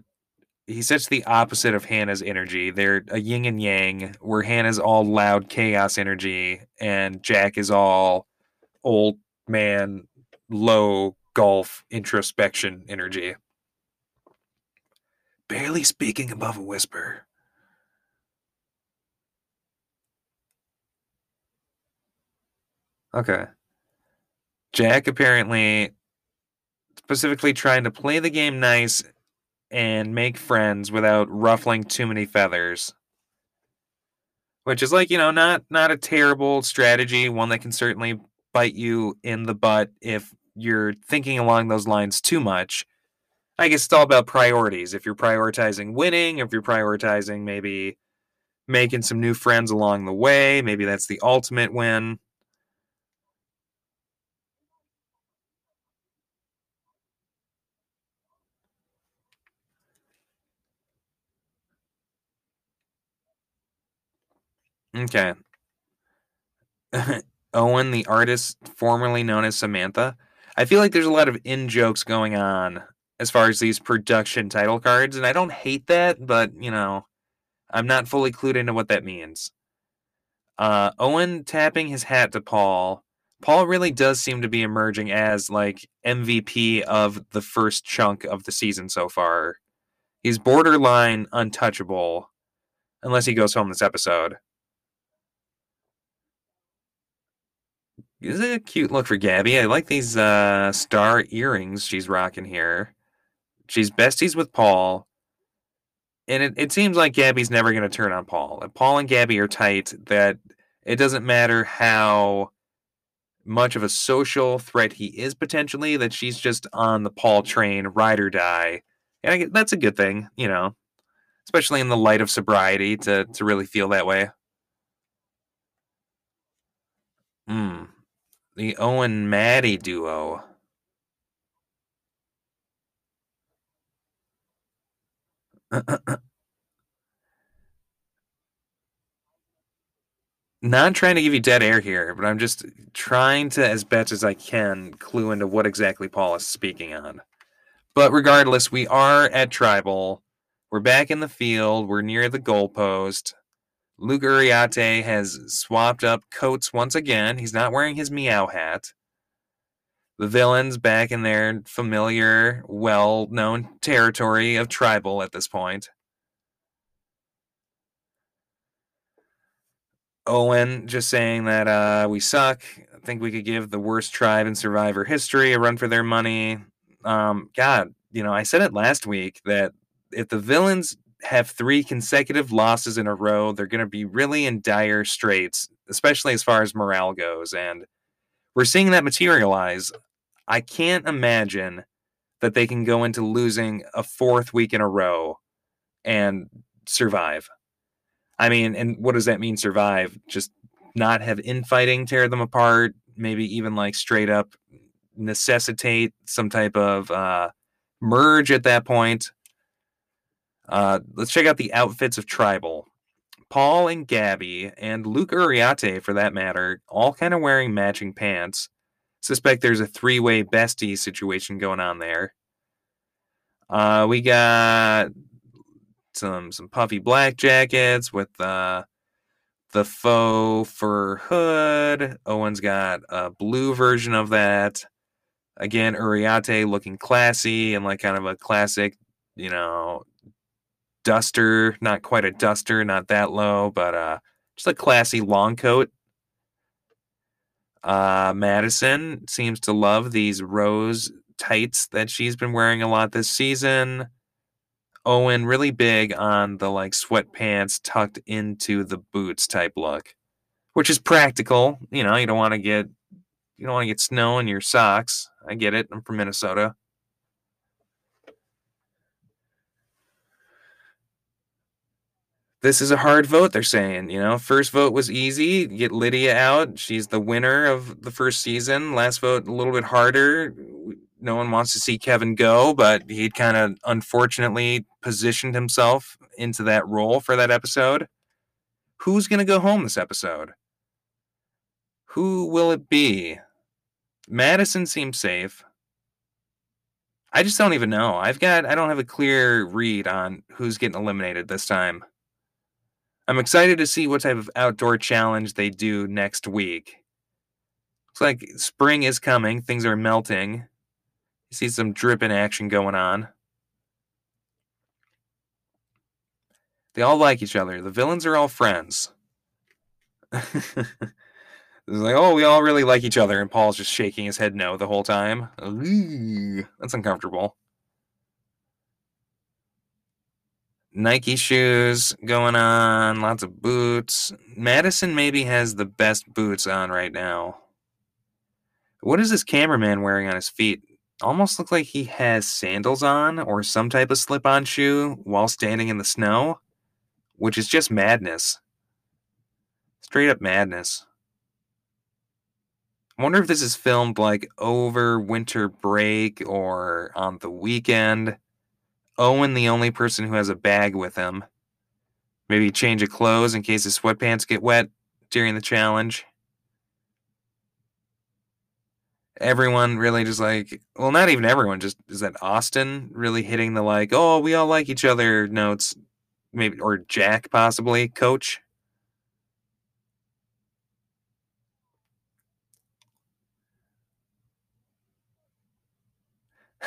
He's such the opposite of Hannah's energy. They're a yin and yang, where Hannah's all loud chaos energy and Jack is all old man, low golf introspection energy. Barely speaking above a whisper. Okay. Jack apparently specifically trying to play the game nice and make friends without ruffling too many feathers. Which is like, you know, not not a terrible strategy, one that can certainly bite you in the butt if you're thinking along those lines too much. I guess it's all about priorities. If you're prioritizing winning, if you're prioritizing maybe making some new friends along the way, maybe that's the ultimate win. Okay. Owen, the artist formerly known as Samantha. I feel like there's a lot of in jokes going on as far as these production title cards, and I don't hate that, but you know, I'm not fully clued into what that means. Uh, Owen tapping his hat to Paul. Paul really does seem to be emerging as like MVP of the first chunk of the season so far. He's borderline untouchable unless he goes home this episode. This is a cute look for Gabby. I like these uh, star earrings she's rocking here. She's besties with Paul. And it, it seems like Gabby's never going to turn on Paul. If Paul and Gabby are tight, that it doesn't matter how much of a social threat he is potentially, that she's just on the Paul train, ride or die. And I, that's a good thing, you know, especially in the light of sobriety to, to really feel that way. Hmm. The Owen Maddie duo. Not trying to give you dead air here, but I'm just trying to, as best as I can, clue into what exactly Paul is speaking on. But regardless, we are at Tribal. We're back in the field. We're near the goalpost. Luke Uriarte has swapped up coats once again. He's not wearing his meow hat. The villains back in their familiar, well known territory of tribal at this point. Owen just saying that uh, we suck. I think we could give the worst tribe in Survivor history a run for their money. Um, God, you know, I said it last week that if the villains have three consecutive losses in a row, they're going to be really in dire straits, especially as far as morale goes. And we're seeing that materialize. I can't imagine that they can go into losing a fourth week in a row and survive. I mean, and what does that mean, survive? Just not have infighting tear them apart, maybe even like straight up necessitate some type of uh, merge at that point. Uh, let's check out the outfits of Tribal. Paul and Gabby, and Luke Uriarte for that matter, all kind of wearing matching pants. Suspect there's a three way bestie situation going on there. Uh, we got some some puffy black jackets with uh, the faux fur hood. Owen's got a blue version of that. Again, Uriarte looking classy and like kind of a classic, you know, duster, not quite a duster, not that low, but uh, just a classy long coat. Uh, Madison seems to love these rose tights that she's been wearing a lot this season. Owen really big on the like sweatpants tucked into the boots type look, which is practical. You know, you don't want to get you don't want to get snow in your socks. I get it. I'm from Minnesota. This is a hard vote, they're saying. You know, first vote was easy. Get Lydia out. She's the winner of the first season. Last vote, a little bit harder. No one wants to see Kevin go, but he'd kind of unfortunately positioned himself into that role for that episode. Who's going to go home this episode? Who will it be? Madison seems safe. I just don't even know. I've got I don't have a clear read on who's getting eliminated this time. I'm excited to see what type of outdoor challenge they do next week. Looks like spring is coming, things are melting. You see some dripping action going on. They all like each other. The villains are all friends. it's like, oh, we all really like each other, and Paul's just shaking his head no the whole time. That's uncomfortable. Nike shoes going on, lots of boots. Madison maybe has the best boots on right now. What is this cameraman wearing on his feet? Almost look like he has sandals on or some type of slip on shoe while standing in the snow, which is just madness. Straight up madness. I wonder if this is filmed like over winter break or on the weekend. Owen, the only person who has a bag with him. Maybe change of clothes in case his sweatpants get wet during the challenge. Everyone really just like, well, not even everyone, just is that Austin really hitting the like, oh, we all like each other notes, maybe, or Jack possibly, coach?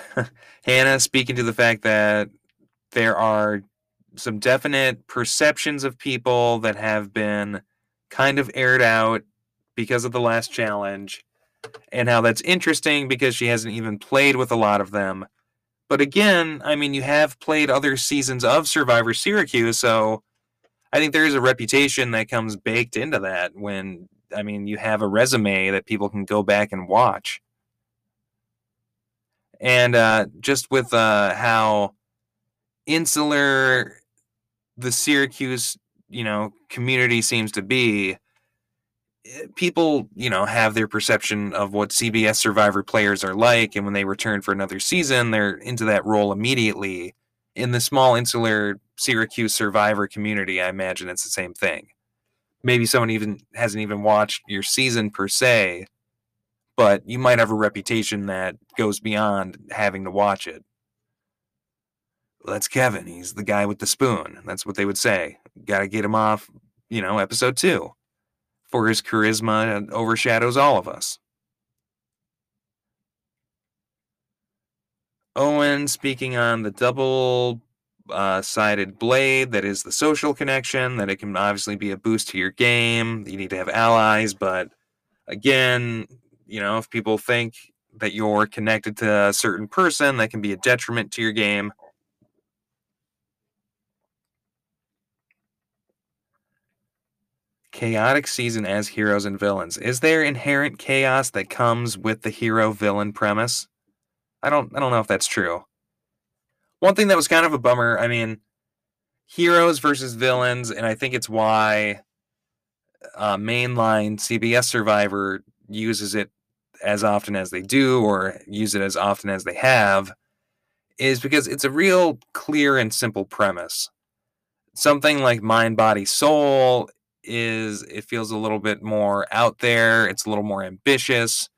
Hannah speaking to the fact that there are some definite perceptions of people that have been kind of aired out because of the last challenge, and how that's interesting because she hasn't even played with a lot of them. But again, I mean, you have played other seasons of Survivor Syracuse, so I think there is a reputation that comes baked into that when, I mean, you have a resume that people can go back and watch and uh, just with uh, how insular the Syracuse, you know, community seems to be, eh, people, you know, have their perception of what CBS Survivor players are like, and when they return for another season, they're into that role immediately. In the small insular Syracuse Survivor community, I imagine it's the same thing. Maybe someone even hasn't even watched your season per se, but you might have a reputation that goes beyond having to watch it. Well, that's Kevin. He's the guy with the spoon. That's what they would say. Got to get him off, you know, episode two. For his charisma overshadows all of us. Owen speaking on the double uh, sided blade that is the social connection, that it can obviously be a boost to your game. You need to have allies, but again, you know, if people think that you're connected to a certain person, that can be a detriment to your game. Chaotic season as heroes and villains. Is there inherent chaos that comes with the hero villain premise? I don't I don't know if that's true. One thing that was kind of a bummer, I mean, heroes versus villains, and I think it's why uh, mainline CBS Survivor uses it as often as they do or use it as often as they have is because it's a real clear and simple premise. Something like mind, body, soul is it feels a little bit more out there, it's a little more ambitious,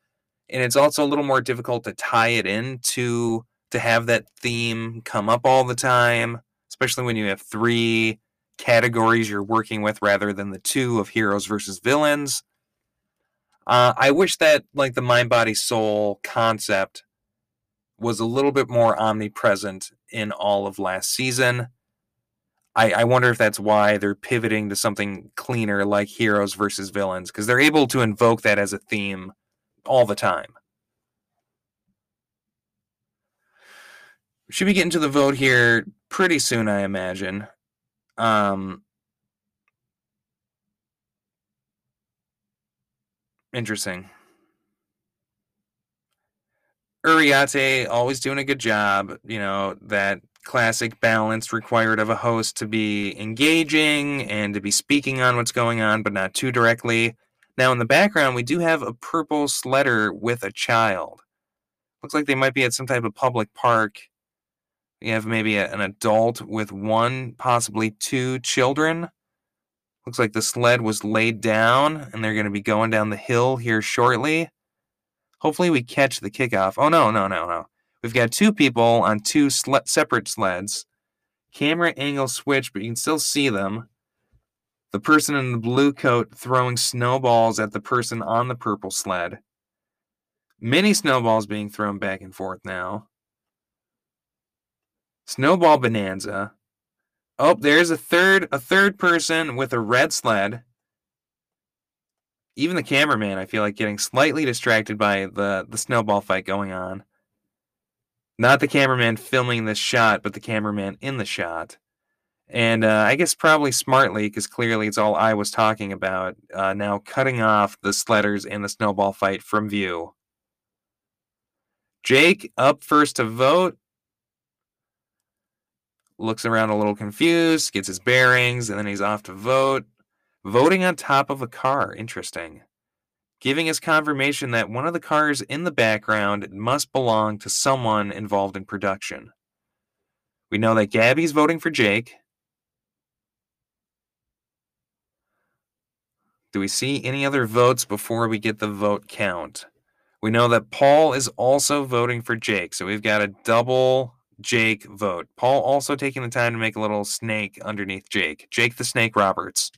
and it's also a little more difficult to tie it into to have that theme come up all the time, especially when you have three categories you're working with rather than the two of heroes versus villains. Uh, I wish that like the mind body soul concept was a little bit more omnipresent in all of last season. I, I wonder if that's why they're pivoting to something cleaner like heroes versus villains because they're able to invoke that as a theme all the time. Should be getting to the vote here pretty soon, I imagine. Um, Interesting. Uriarte always doing a good job. You know, that classic balance required of a host to be engaging and to be speaking on what's going on, but not too directly. Now, in the background, we do have a purple sledder with a child. Looks like they might be at some type of public park. We have maybe a, an adult with one, possibly two children. Looks like the sled was laid down and they're going to be going down the hill here shortly. Hopefully, we catch the kickoff. Oh, no, no, no, no. We've got two people on two separate sleds. Camera angle switch, but you can still see them. The person in the blue coat throwing snowballs at the person on the purple sled. Many snowballs being thrown back and forth now. Snowball bonanza. Oh, there's a third a third person with a red sled. Even the cameraman, I feel like getting slightly distracted by the the snowball fight going on. Not the cameraman filming this shot, but the cameraman in the shot. And uh, I guess probably smartly, because clearly it's all I was talking about, uh, now cutting off the sledders and the snowball fight from view. Jake up first to vote. Looks around a little confused, gets his bearings, and then he's off to vote. Voting on top of a car. Interesting. Giving us confirmation that one of the cars in the background must belong to someone involved in production. We know that Gabby's voting for Jake. Do we see any other votes before we get the vote count? We know that Paul is also voting for Jake, so we've got a double Jake vote. Paul also taking the time to make a little snake underneath Jake. Jake the Snake Roberts.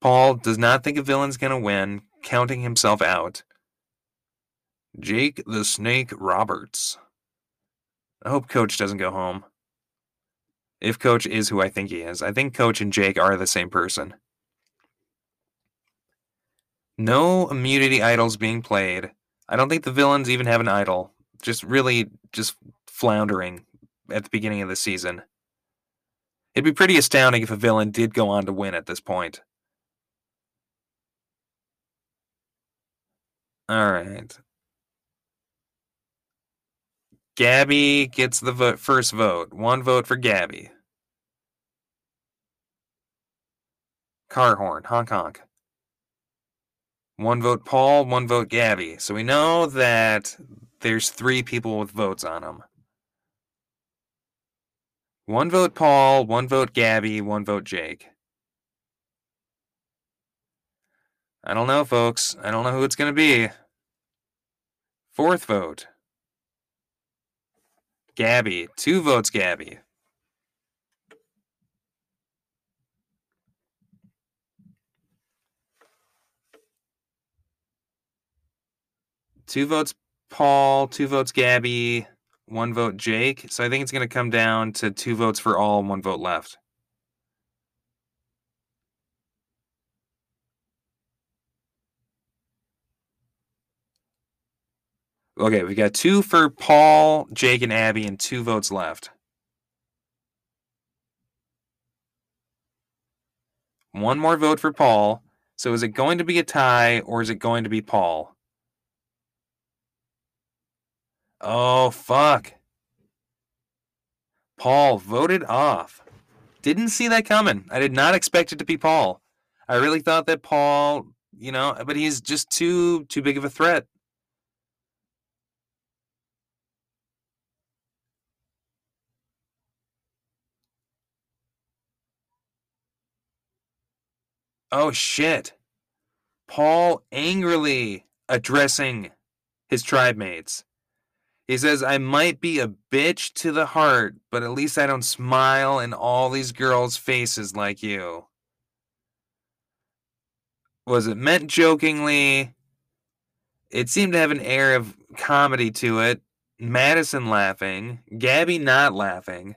Paul does not think a villain's going to win, counting himself out. Jake the Snake Roberts. I hope Coach doesn't go home. If Coach is who I think he is, I think Coach and Jake are the same person. No immunity idols being played. I don't think the villains even have an idol. Just really just floundering at the beginning of the season. It'd be pretty astounding if a villain did go on to win at this point. All right. Gabby gets the vote, first vote. One vote for Gabby. Car horn, honk honk. One vote Paul, one vote Gabby. So we know that there's three people with votes on them. One vote Paul, one vote Gabby, one vote Jake. I don't know, folks. I don't know who it's going to be. Fourth vote. Gabby. Two votes, Gabby. Two votes, Paul. Two votes, Gabby. One vote, Jake. So I think it's going to come down to two votes for all and one vote left. Okay, we got two for Paul, Jake, and Abby, and two votes left. One more vote for Paul. So is it going to be a tie or is it going to be Paul? Oh, fuck. Paul voted off. Didn't see that coming. I did not expect it to be Paul. I really thought that Paul, you know, but he's just too too big of a threat. Oh shit. Paul angrily addressing his tribe mates. He says, I might be a bitch to the heart, but at least I don't smile in all these girls' faces like you. Was it meant jokingly? It seemed to have an air of comedy to it. Madison laughing, Gabby not laughing.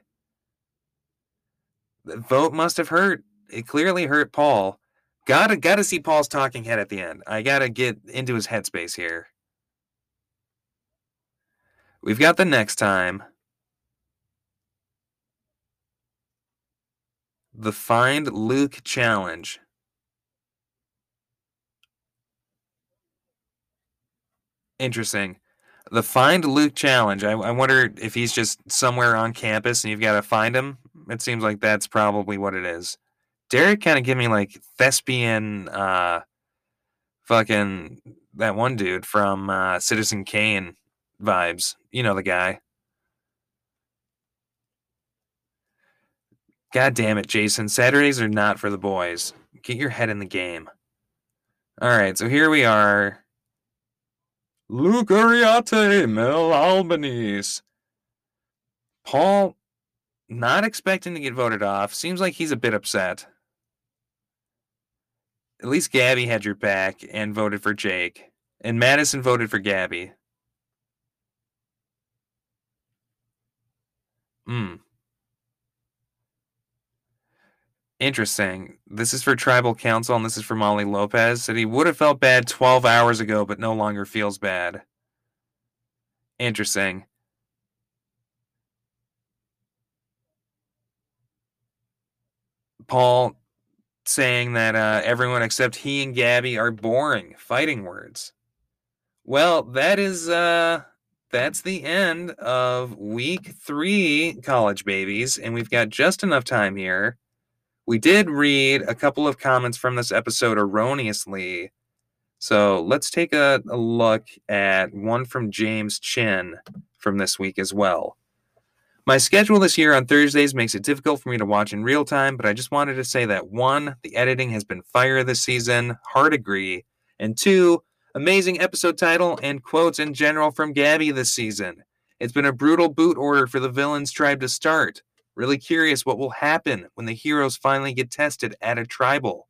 The vote must have hurt. It clearly hurt Paul. Gotta gotta see Paul's talking head at the end. I gotta get into his headspace here. We've got the next time. The Find Luke Challenge. Interesting. The Find Luke Challenge. I, I wonder if he's just somewhere on campus and you've got to find him. It seems like that's probably what it is. Derek kind of give me like thespian, uh, fucking that one dude from uh, Citizen Kane vibes. You know the guy. God damn it, Jason. Saturdays are not for the boys. Get your head in the game. All right, so here we are. Luke Uriarte, Mel Albanese. Paul, not expecting to get voted off. Seems like he's a bit upset. At least Gabby had your back and voted for Jake. And Madison voted for Gabby. Hmm. Interesting. This is for tribal council and this is for Molly Lopez. Said he would have felt bad 12 hours ago, but no longer feels bad. Interesting. Paul saying that uh, everyone except he and Gabby are boring fighting words. Well, that is uh that's the end of week 3 college babies and we've got just enough time here. We did read a couple of comments from this episode erroneously. So, let's take a, a look at one from James Chin from this week as well. My schedule this year on Thursdays makes it difficult for me to watch in real time, but I just wanted to say that one, the editing has been fire this season, hard agree, and two, amazing episode title and quotes in general from Gabby this season. It's been a brutal boot order for the villains tribe to start. Really curious what will happen when the heroes finally get tested at a tribal.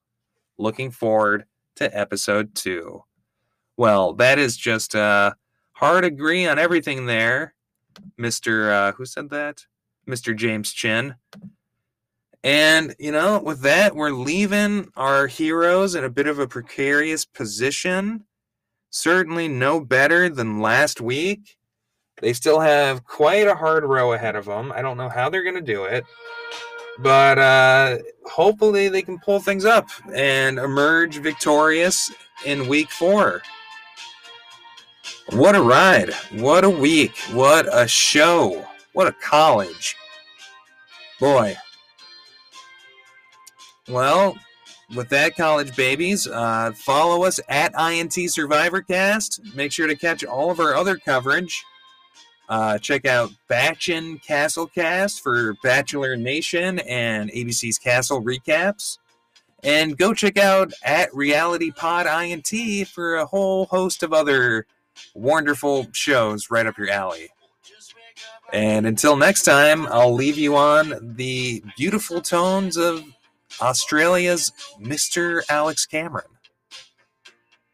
Looking forward to episode two. Well, that is just a hard agree on everything there. Mr. Uh, who said that? Mr. James Chin. And, you know, with that, we're leaving our heroes in a bit of a precarious position. Certainly no better than last week. They still have quite a hard row ahead of them. I don't know how they're going to do it. But uh, hopefully they can pull things up and emerge victorious in week four. What a ride. What a week. What a show. What a college. Boy. Well, with that, college babies, uh, follow us at INT SurvivorCast. Make sure to catch all of our other coverage. Uh, check out Batchin Castlecast for Bachelor Nation and ABC's Castle recaps. And go check out at Reality Pod INT for a whole host of other wonderful shows right up your alley. And until next time, I'll leave you on the beautiful tones of Australia's Mr. Alex Cameron.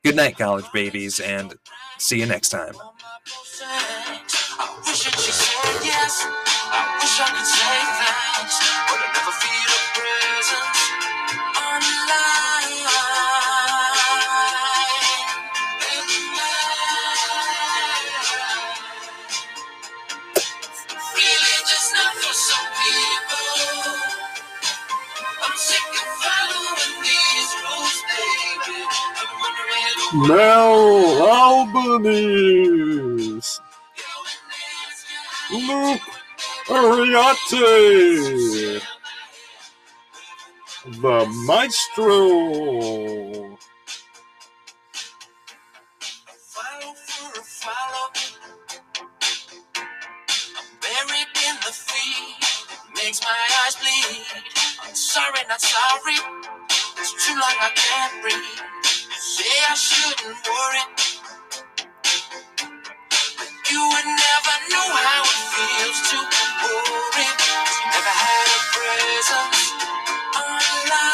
Good night, college babies, and see you next time. I wish I could say Mel Albanese, Luke Uriarte, the Maestro. Follow for. Buried in the feed. Makes my eyes bleed. I'm sorry, not sorry. It's too long, I can't breathe. Say I shouldn't worry, but you would never know how it feels to worry. You never had a presence unlike.